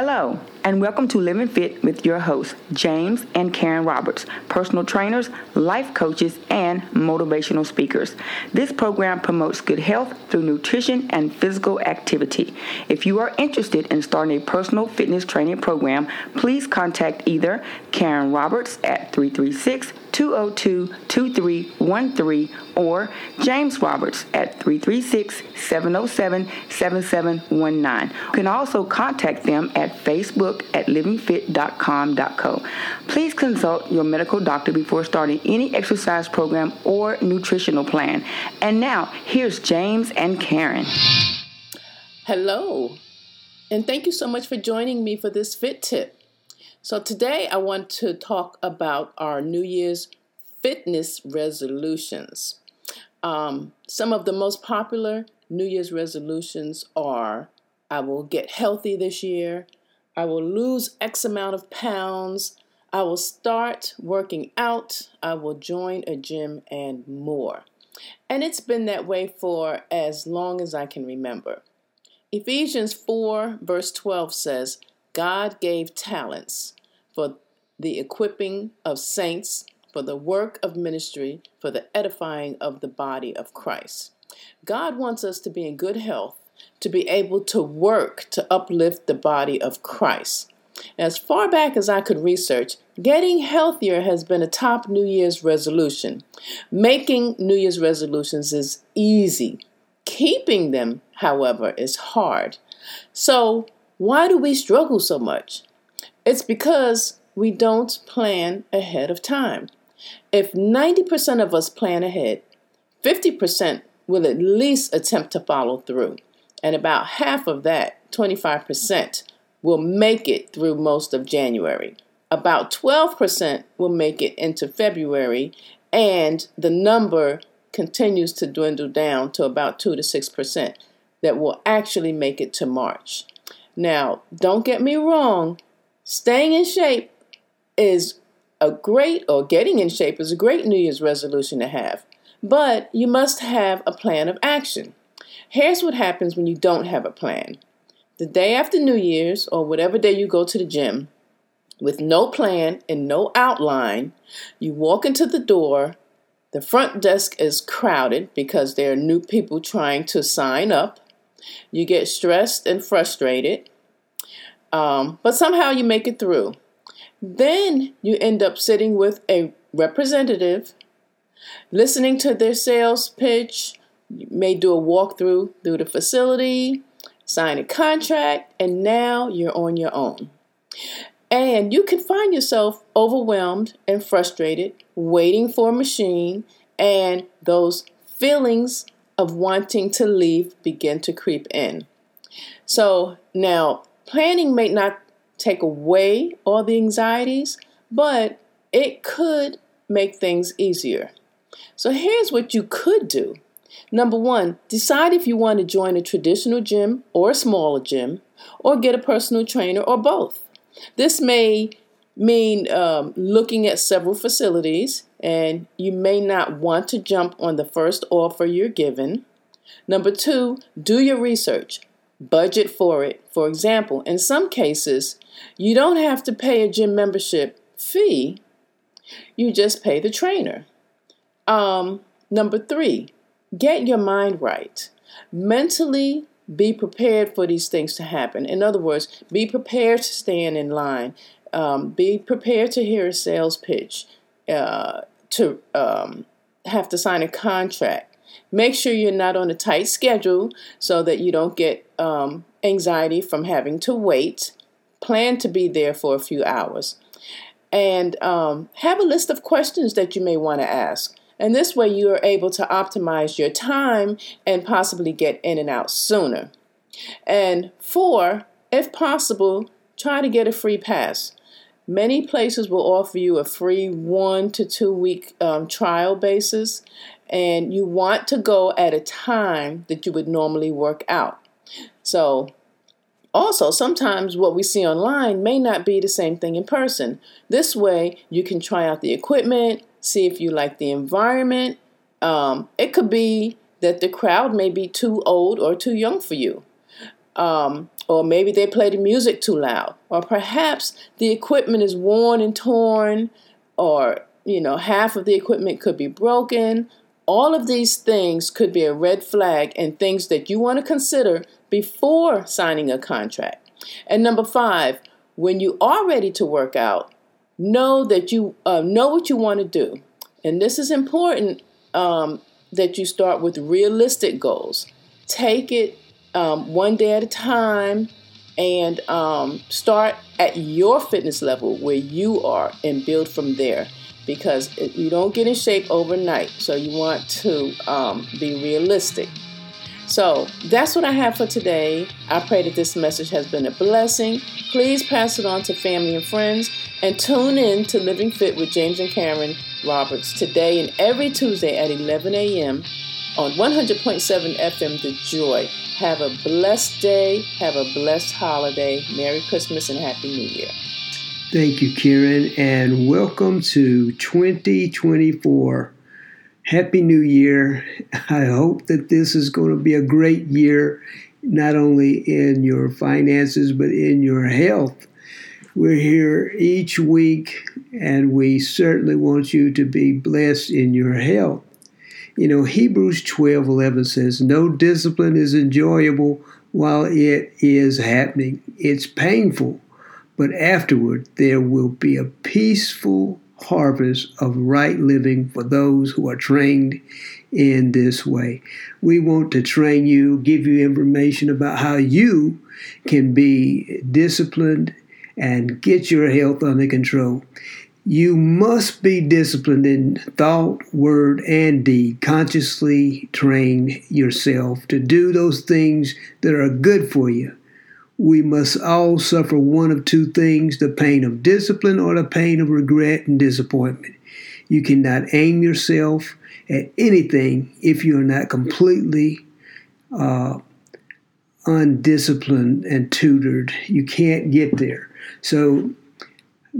Hello, and welcome to Living Fit with your hosts, James and Karen Roberts, personal trainers, life coaches, and motivational speakers. This program promotes good health through nutrition and physical activity. If you are interested in starting a personal fitness training program, please contact either Karen Roberts at 336 202 2313 or James Roberts at 336 707 7719. You can also contact them at Facebook at livingfit.com.co. Please consult your medical doctor before starting any exercise program or nutritional plan. And now, here's James and Karen. Hello, and thank you so much for joining me for this fit tip. So, today I want to talk about our New Year's fitness resolutions. Um, some of the most popular New Year's resolutions are I will get healthy this year, I will lose X amount of pounds, I will start working out, I will join a gym, and more. And it's been that way for as long as I can remember. Ephesians 4, verse 12 says, God gave talents for the equipping of saints, for the work of ministry, for the edifying of the body of Christ. God wants us to be in good health, to be able to work to uplift the body of Christ. As far back as I could research, getting healthier has been a top New Year's resolution. Making New Year's resolutions is easy. Keeping them, however, is hard. So, why do we struggle so much? It's because we don't plan ahead of time. If 90% of us plan ahead, 50% will at least attempt to follow through. And about half of that, 25%, will make it through most of January. About 12% will make it into February, and the number continues to dwindle down to about 2 to 6% that will actually make it to March. Now, don't get me wrong, staying in shape is a great, or getting in shape is a great New Year's resolution to have, but you must have a plan of action. Here's what happens when you don't have a plan. The day after New Year's, or whatever day you go to the gym, with no plan and no outline, you walk into the door. The front desk is crowded because there are new people trying to sign up. You get stressed and frustrated, um, but somehow you make it through. Then you end up sitting with a representative, listening to their sales pitch. You may do a walkthrough through the facility, sign a contract, and now you're on your own. And you can find yourself overwhelmed and frustrated, waiting for a machine, and those feelings of wanting to leave begin to creep in. So now, planning may not take away all the anxieties, but it could make things easier. So here's what you could do. Number one, decide if you want to join a traditional gym or a smaller gym, or get a personal trainer, or both. This may mean um, looking at several facilities, and you may not want to jump on the first offer you're given. Number two, do your research budget for it. For example, in some cases, you don't have to pay a gym membership fee, you just pay the trainer. Um, number three, get your mind right. Mentally be prepared for these things to happen. In other words, be prepared to stand in line. Um, be prepared to hear a sales pitch, uh, to um, have to sign a contract, Make sure you're not on a tight schedule so that you don't get um, anxiety from having to wait. Plan to be there for a few hours. And um, have a list of questions that you may want to ask. And this way, you are able to optimize your time and possibly get in and out sooner. And four, if possible, try to get a free pass. Many places will offer you a free one to two week um, trial basis, and you want to go at a time that you would normally work out. So, also, sometimes what we see online may not be the same thing in person. This way, you can try out the equipment, see if you like the environment. Um, it could be that the crowd may be too old or too young for you. Um, or maybe they play the music too loud, or perhaps the equipment is worn and torn, or you know, half of the equipment could be broken. All of these things could be a red flag and things that you want to consider before signing a contract. And number five, when you are ready to work out, know that you uh, know what you want to do. And this is important um, that you start with realistic goals. Take it um, one day at a time and um, start at your fitness level where you are and build from there because you don't get in shape overnight. So you want to um, be realistic. So that's what I have for today. I pray that this message has been a blessing. Please pass it on to family and friends and tune in to Living Fit with James and Karen Roberts today and every Tuesday at 11 a.m. on 100.7 FM The Joy. Have a blessed day. Have a blessed holiday. Merry Christmas and Happy New Year. Thank you, Karen, and welcome to 2024. Happy New Year. I hope that this is going to be a great year, not only in your finances, but in your health. We're here each week, and we certainly want you to be blessed in your health. You know, Hebrews 12 11 says, No discipline is enjoyable while it is happening, it's painful, but afterward there will be a peaceful harvest of right living for those who are trained in this way. We want to train you, give you information about how you can be disciplined and get your health under control. You must be disciplined in thought, word, and deed. Consciously train yourself to do those things that are good for you we must all suffer one of two things the pain of discipline or the pain of regret and disappointment. You cannot aim yourself at anything if you are not completely uh, undisciplined and tutored. You can't get there. So,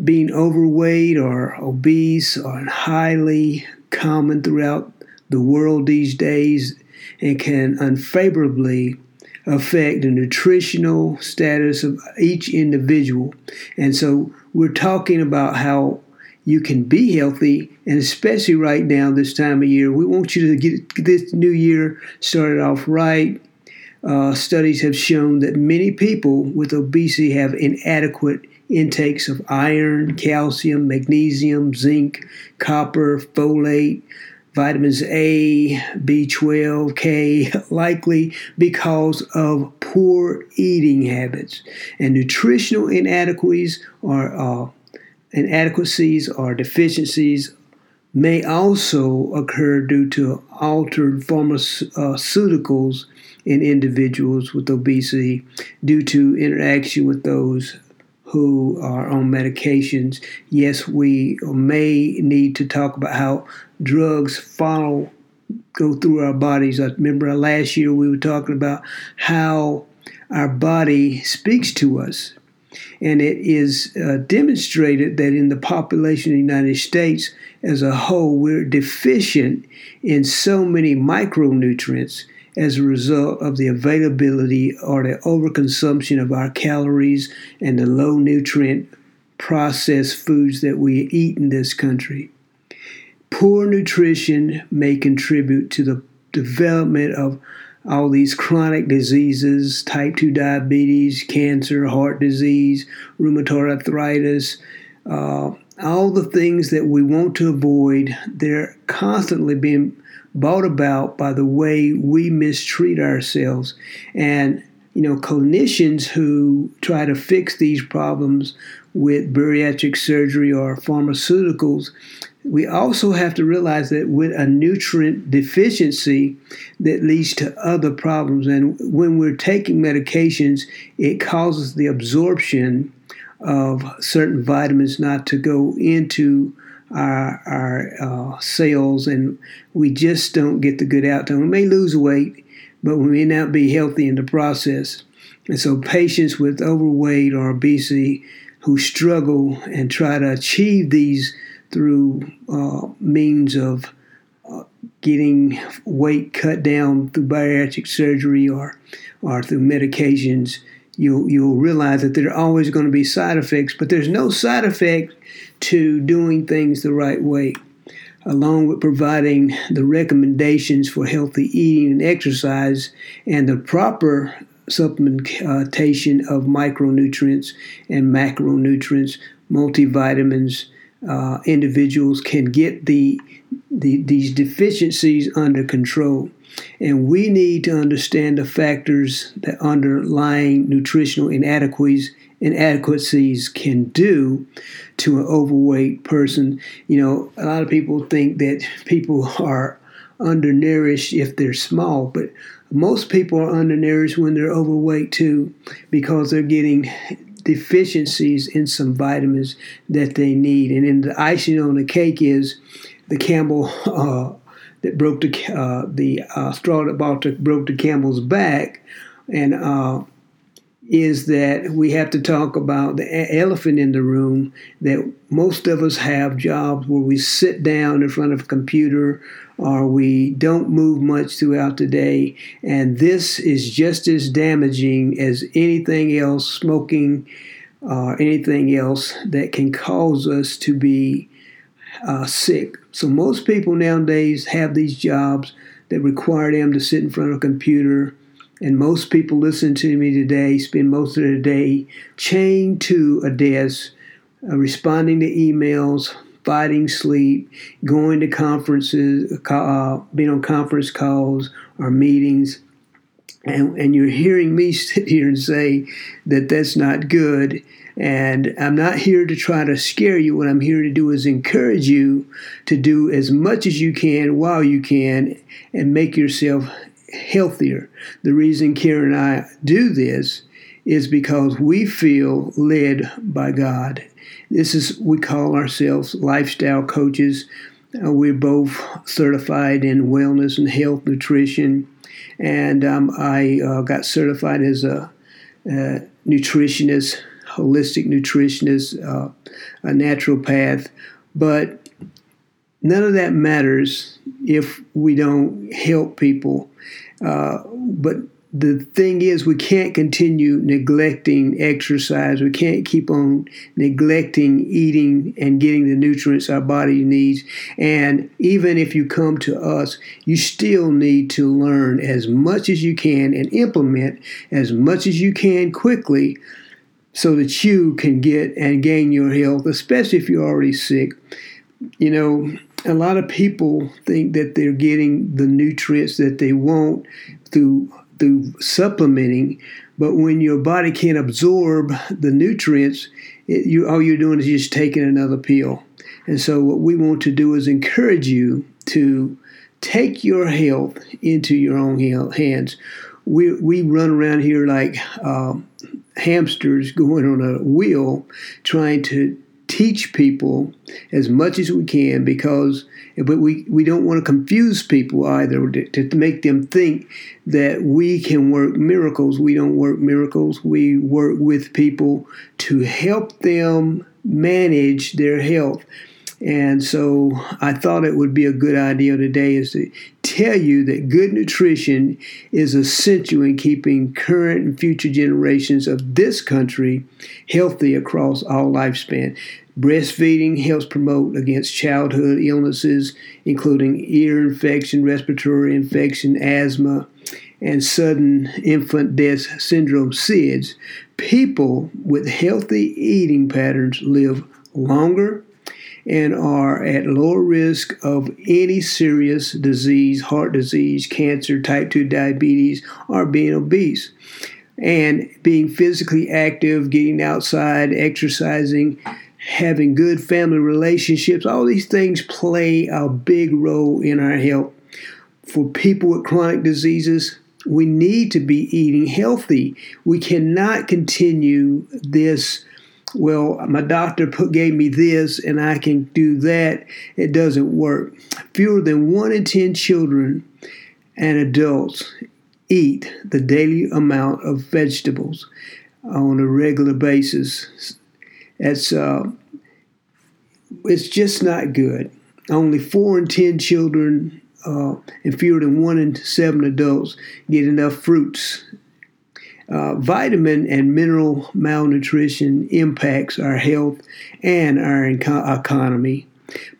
being overweight or obese are highly common throughout the world these days and can unfavorably affect the nutritional status of each individual. And so we're talking about how you can be healthy, and especially right now, this time of year, we want you to get this new year started off right. Uh, studies have shown that many people with obesity have inadequate intakes of iron, calcium, magnesium, zinc, copper, folate, vitamins A, B12, K, likely because of poor eating habits. And nutritional inadequacies or uh, inadequacies or deficiencies may also occur due to altered pharmaceuticals in individuals with obesity due to interaction with those who are on medications. Yes, we may need to talk about how drugs follow, go through our bodies. I remember last year we were talking about how our body speaks to us. And it is uh, demonstrated that in the population of the United States as a whole, we're deficient in so many micronutrients as a result of the availability or the overconsumption of our calories and the low nutrient processed foods that we eat in this country. Poor nutrition may contribute to the development of all these chronic diseases type 2 diabetes, cancer, heart disease, rheumatoid arthritis, uh, all the things that we want to avoid. They're constantly being brought about by the way we mistreat ourselves. And, you know, clinicians who try to fix these problems with bariatric surgery or pharmaceuticals, we also have to realize that with a nutrient deficiency that leads to other problems. And when we're taking medications, it causes the absorption of certain vitamins not to go into our, our uh, cells, and we just don't get the good outcome. We may lose weight, but we may not be healthy in the process. And so, patients with overweight or obesity who struggle and try to achieve these through uh, means of uh, getting weight cut down through bariatric surgery or, or through medications, you'll you'll realize that there are always going to be side effects, but there's no side effect to doing things the right way. Along with providing the recommendations for healthy eating and exercise and the proper supplementation of micronutrients and macronutrients, multivitamins, uh, individuals can get the, the these deficiencies under control. And we need to understand the factors that underlying nutritional inadequacies inadequacies can do to an overweight person. You know, a lot of people think that people are undernourished if they're small, but most people are undernourished when they're overweight too because they're getting deficiencies in some vitamins that they need. And then the icing on the cake is the Campbell uh, that broke the uh, the uh, straw that broke the Campbell's back, and uh, is that we have to talk about the elephant in the room that most of us have jobs where we sit down in front of a computer or we don't move much throughout the day, and this is just as damaging as anything else, smoking or anything else that can cause us to be uh, sick. So most people nowadays have these jobs that require them to sit in front of a computer. And most people listen to me today spend most of their day chained to a desk, uh, responding to emails, fighting sleep, going to conferences, uh, being on conference calls or meetings. And, and you're hearing me sit here and say that that's not good. And I'm not here to try to scare you. What I'm here to do is encourage you to do as much as you can while you can and make yourself healthier. The reason Karen and I do this is because we feel led by God. This is, we call ourselves lifestyle coaches. Uh, we're both certified in wellness and health nutrition. And um, I uh, got certified as a, a nutritionist holistic nutritionist, uh, a naturopath, but none of that matters if we don't help people. Uh, but the thing is, we can't continue neglecting exercise. We can't keep on neglecting eating and getting the nutrients our body needs. And even if you come to us, you still need to learn as much as you can and implement as much as you can quickly so that you can get and gain your health, especially if you're already sick. You know, a lot of people think that they're getting the nutrients that they want through through supplementing, but when your body can't absorb the nutrients, it, you all you're doing is just taking another pill. And so, what we want to do is encourage you to take your health into your own hands. We we run around here like. Um, hamsters going on a wheel trying to teach people as much as we can because but we, we don't want to confuse people either to, to make them think that we can work miracles. We don't work miracles. We work with people to help them manage their health. And so I thought it would be a good idea today is to tell you that good nutrition is essential in keeping current and future generations of this country healthy across all lifespan. Breastfeeding helps promote against childhood illnesses, including ear infection, respiratory infection, asthma, and sudden infant death syndrome, SIDS. People with healthy eating patterns live longer and are at lower risk of any serious disease, heart disease, cancer, type 2 diabetes, or being obese. And being physically active, getting outside, exercising, having good family relationships, all these things play a big role in our health. For people with chronic diseases, we need to be eating healthy. We cannot continue this well, my doctor put, gave me this and I can do that. It doesn't work. Fewer than one in 10 children and adults eat the daily amount of vegetables on a regular basis. It's, uh, it's just not good. Only four in 10 children uh, and fewer than one in seven adults get enough fruits Uh, vitamin and mineral malnutrition impacts our health and our economy.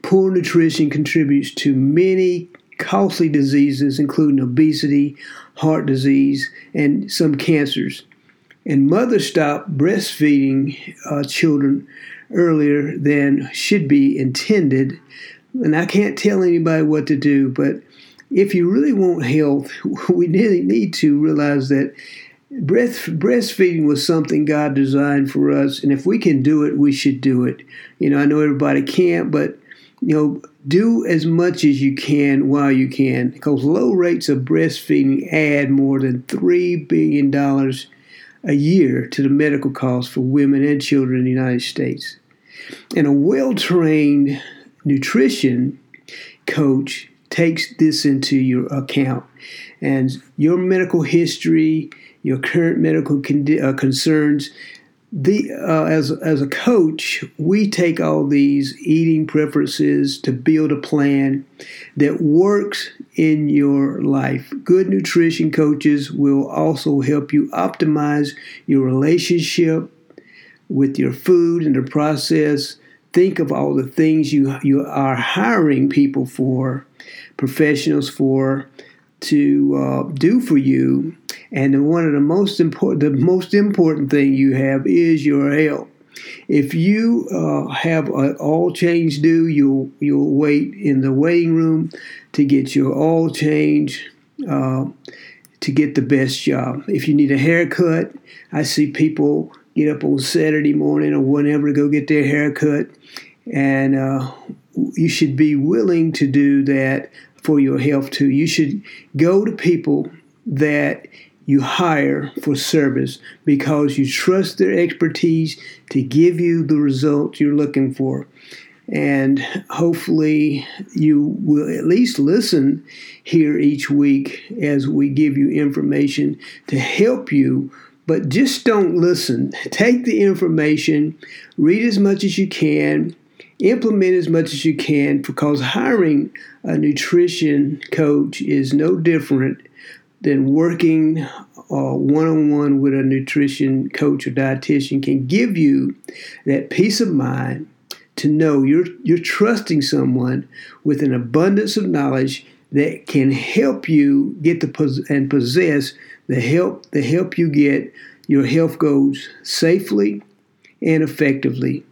Poor nutrition contributes to many costly diseases, including obesity, heart disease, and some cancers. And mothers stop breastfeeding uh, children earlier than should be intended. And I can't tell anybody what to do, but if you really want health, we really need to realize that breast, breastfeeding was something God designed for us, and if we can do it, we should do it. You know, I know everybody can't, but you know, do as much as you can while you can, because low rates of breastfeeding add more than three billion dollars a year to the medical costs for women and children in the United States. And a well-trained nutrition coach takes this into your account, and your medical history your current medical uh, concerns. The uh, as as a coach, we take all these eating preferences to build a plan that works in your life. Good nutrition coaches will also help you optimize your relationship with your food and the process. Think of all the things you you are hiring people for, professionals for, to uh, do for you and one of the most important, the most important thing you have is your health. If you uh, have an oil change due, you'll you'll wait in the waiting room to get your all change uh, to get the best job. If you need a haircut, I see people get up on Saturday morning or whenever to go get their haircut, and uh, you should be willing to do that for your health too. You should go to people that you hire for service because you trust their expertise to give you the results you're looking for. And hopefully, you will at least listen here each week as we give you information to help you. But just don't listen. Take the information, read as much as you can, implement as much as you can because hiring a nutrition coach is no different than working one on one with a nutrition coach or dietitian can give you that peace of mind to know you're you're trusting someone with an abundance of knowledge that can help you get the and possess the help the help you get your health goals safely and effectively.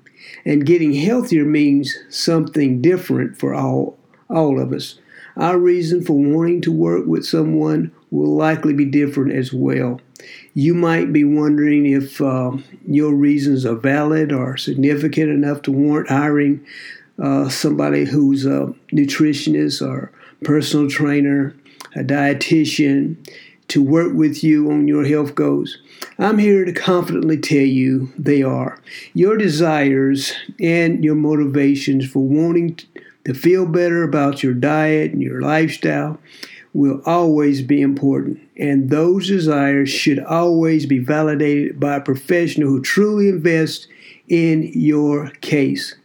And getting healthier means something different for all all of us. Our reason for wanting to work with someone will likely be different as well. You might be wondering if uh, your reasons are valid or significant enough to warrant hiring uh, somebody who's a nutritionist or personal trainer, a dietitian, to work with you on your health goals. I'm here to confidently tell you they are. Your desires and your motivations for wanting to feel better about your diet and your lifestyle will always be important, and those desires should always be validated by a professional who truly invests in your case.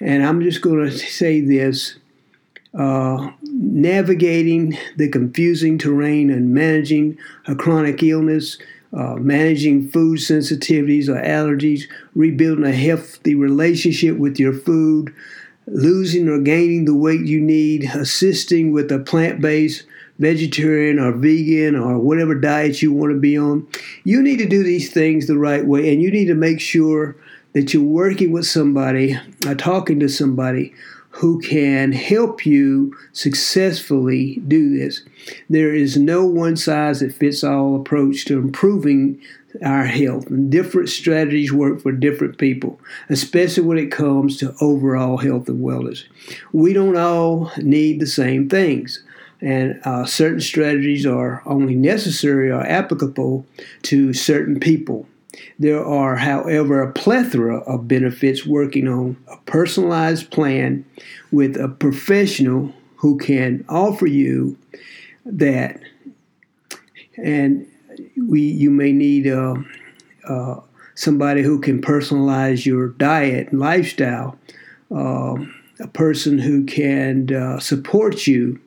And I'm just going to say this uh, navigating the confusing terrain and managing a chronic illness, uh, managing food sensitivities or allergies, rebuilding a healthy relationship with your food, losing or gaining the weight you need, assisting with a plant based vegetarian or vegan or whatever diet you want to be on. You need to do these things the right way, and you need to make sure that you're working with somebody or talking to somebody who can help you successfully do this. There is no one size that fits all approach to improving our health, and different strategies work for different people, especially when it comes to overall health and wellness. We don't all need the same things and uh, certain strategies are only necessary or applicable to certain people. There are, however, a plethora of benefits working on a personalized plan with a professional who can offer you that. And we, you may need uh, uh, somebody who can personalize your diet and lifestyle, uh, a person who can uh, support you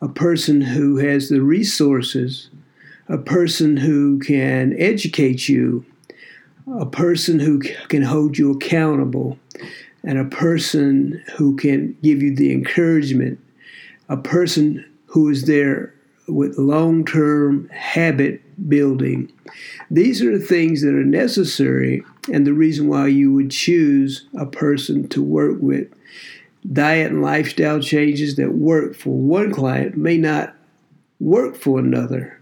a person who has the resources, a person who can educate you, a person who can hold you accountable, and a person who can give you the encouragement, a person who is there with long term habit building. These are the things that are necessary and the reason why you would choose a person to work with. Diet and lifestyle changes that work for one client may not work for another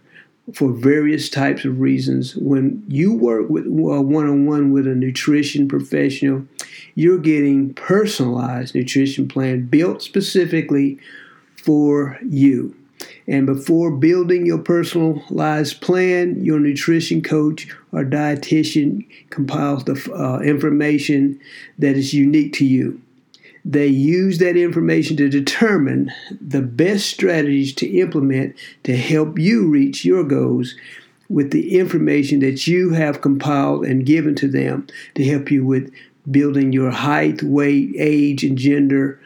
for various types of reasons. When you work with one on one with a nutrition professional, you're getting personalized nutrition plan built specifically for you. And before building your personalized plan, your nutrition coach or dietitian compiles the uh, information that is unique to you. They use that information to determine the best strategies to implement to help you reach your goals with the information that you have compiled and given to them to help you with building your height, weight, age, and gender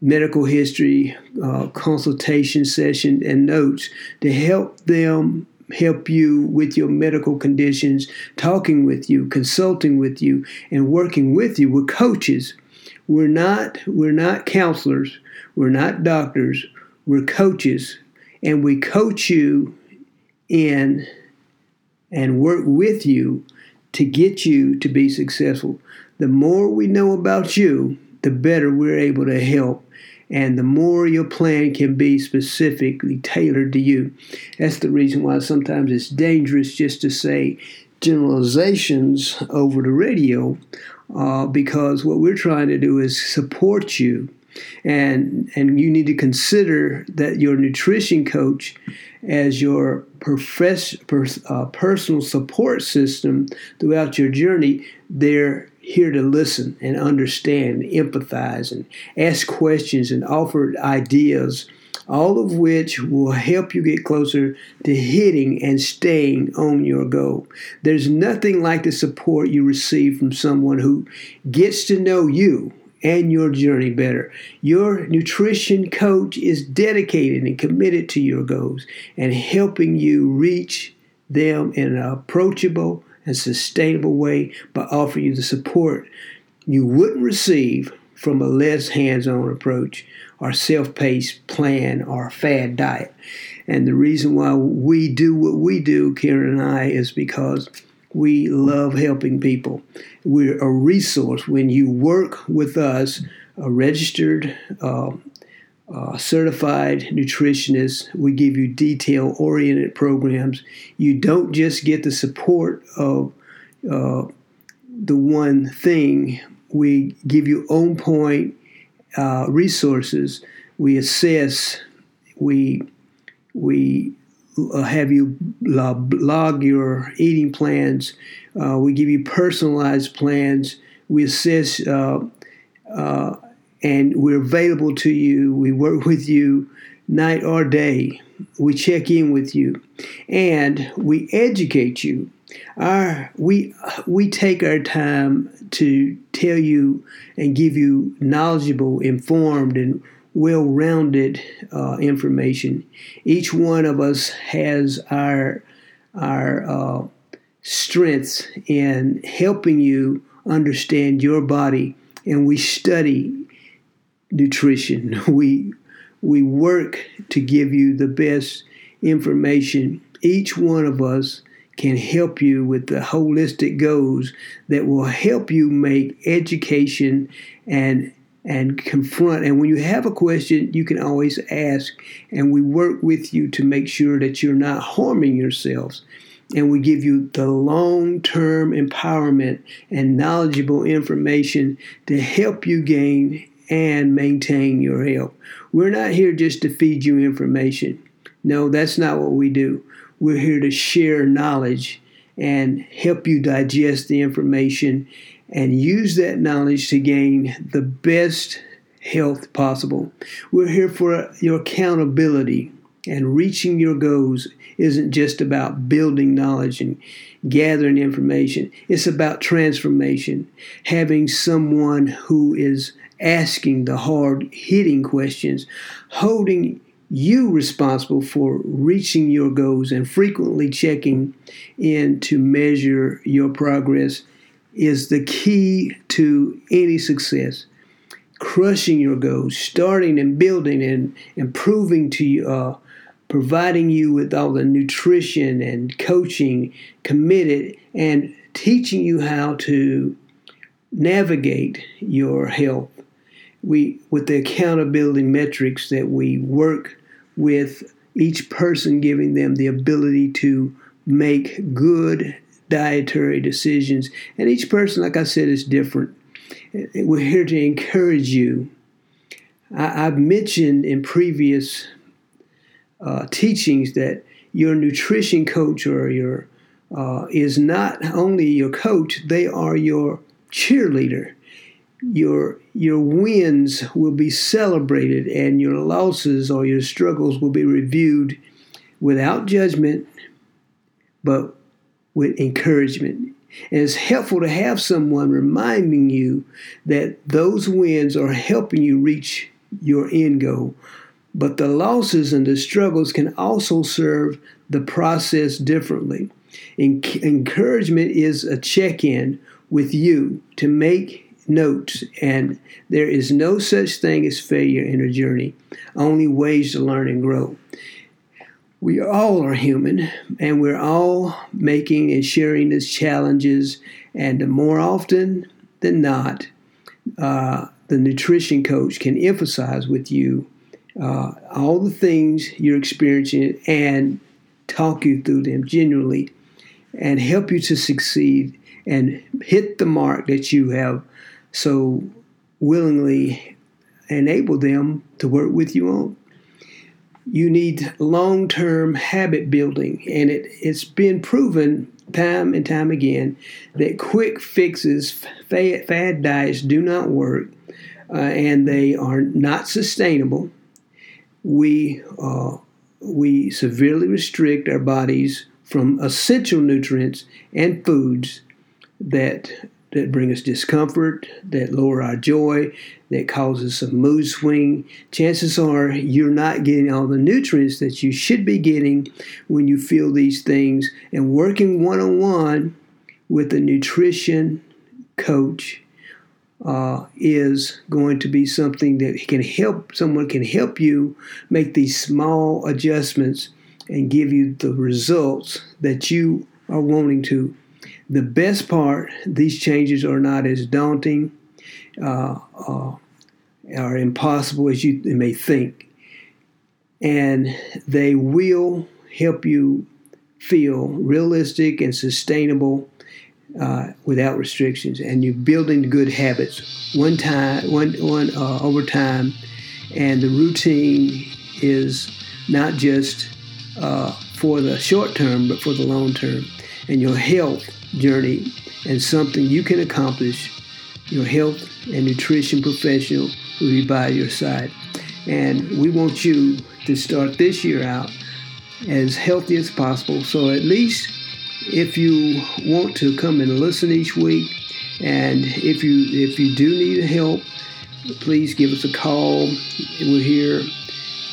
medical history, uh, consultation session, and notes to help them help you with your medical conditions, talking with you, consulting with you, and working with you. We're coaches. We're not we're not counselors. We're not doctors. We're coaches, and we coach you in and work with you to get you to be successful. The more we know about you, the better we're able to help and the more your plan can be specifically tailored to you. That's the reason why sometimes it's dangerous just to say generalizations over the radio, uh, because what we're trying to do is support you. And, and you need to consider that your nutrition coach as your profess, per, uh, personal support system throughout your journey, they're here to listen and understand, empathize, and ask questions and offer ideas, all of which will help you get closer to hitting and staying on your goal. There's nothing like the support you receive from someone who gets to know you and your journey better. Your nutrition coach is dedicated and committed to your goals and helping you reach them in an approachable, and sustainable way by offering you the support you wouldn't receive from a less hands on approach or self paced plan or fad diet. And the reason why we do what we do, Karen and I, is because we love helping people. We're a resource. When you work with us, a registered uh, uh, certified nutritionist, We give you detail oriented programs. You don't just get the support of uh, the one thing, we give you on point uh, resources. We assess, we, we uh, have you log your eating plans. Uh, we give you personalized plans. We assess uh, and we're available to you. We work with you night or day. We check in with you, and we educate you. Our we we take our time to tell you and give you knowledgeable, informed, and well-rounded uh, information. Each one of us has our our uh, strengths in helping you understand your body, and we study nutrition. We we work to give you the best information. Each one of us can help you with the holistic goals that will help you make education and and confront and when you have a question you can always ask and we work with you to make sure that you're not harming yourselves and we give you the long-term empowerment and knowledgeable information to help you gain and maintain your health. We're not here just to feed you information. No, that's not what we do. We're here to share knowledge and help you digest the information and use that knowledge to gain the best health possible. We're here for your accountability and reaching your goals isn't just about building knowledge and gathering information. It's about transformation, having someone who is asking the hard hitting questions, holding you responsible for reaching your goals and frequently checking in to measure your progress is the key to any success. Crushing your goals, starting and building and improving to you, uh, providing you with all the nutrition and coaching committed and teaching you how to navigate your health. We, with the accountability metrics that we work with each person giving them the ability to make good dietary decisions. And each person, like I said, is different. We're here to encourage you. I, have mentioned in previous uh, teachings that your nutrition coach or your uh, is not only your coach; they are your cheerleader. Your your wins will be celebrated, and your losses or your struggles will be reviewed without judgment, but with encouragement. And it's helpful to have someone reminding you that those wins are helping you reach your end goal. But the losses and the struggles can also serve the process differently. En- encouragement is a check in with you to make notes, and there is no such thing as failure in a journey, only ways to learn and grow we all are human and we're all making and sharing these challenges. And more often than not, uh, the nutrition coach can emphasize with you uh, all the things you're experiencing and talk you through them genuinely and help you to succeed and hit the mark that you have so willingly enable them to work with you on you need long term habit building. And it, it's been proven time and time again that quick fixes, fad, fad diets do not work uh, and they are not sustainable. We, uh, we severely restrict our bodies from essential nutrients and foods that that bring us discomfort, that lower our joy, that causes some mood swing. Chances are you're not getting all the nutrients that you should be getting when you feel these things. And working one on one with a nutrition coach uh, is going to be something that can help someone can help you make these small adjustments and give you the results that you are wanting to the best part, these changes are not as daunting uh, uh, or impossible as you may think. And they will help you feel realistic and sustainable uh, without restrictions. And you're building good habits one time, one, one uh, over time. And the routine is not just uh, for the short term, but for the long term. And your health journey and something you can accomplish, your health and nutrition professional will be by your side. And we want you to start this year out as healthy as possible. So at least if you want to come and listen each week, and if you if you do need help, please give us a call. We're here.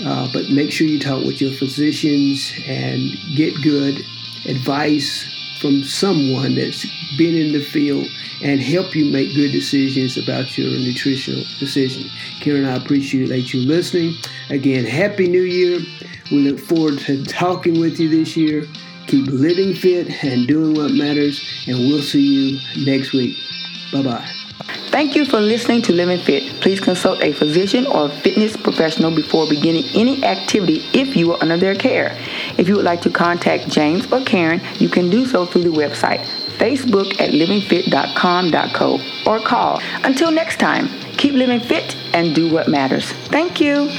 Uh, but make sure you talk with your physicians and get good advice from someone that's been in the field and help you make good decisions about your nutritional decision. Karen, I appreciate you listening. Again, Happy New Year. We look forward to talking with you this year. Keep living fit and doing what matters, and we'll see you next week. Bye bye. Thank you for listening to Living Fit. Please consult a physician or fitness professional before beginning any activity if you are under their care. If you would like to contact James or Karen, you can do so through the website, Facebook at livingfit.com.co, or call. Until next time, keep living fit and do what matters. Thank you.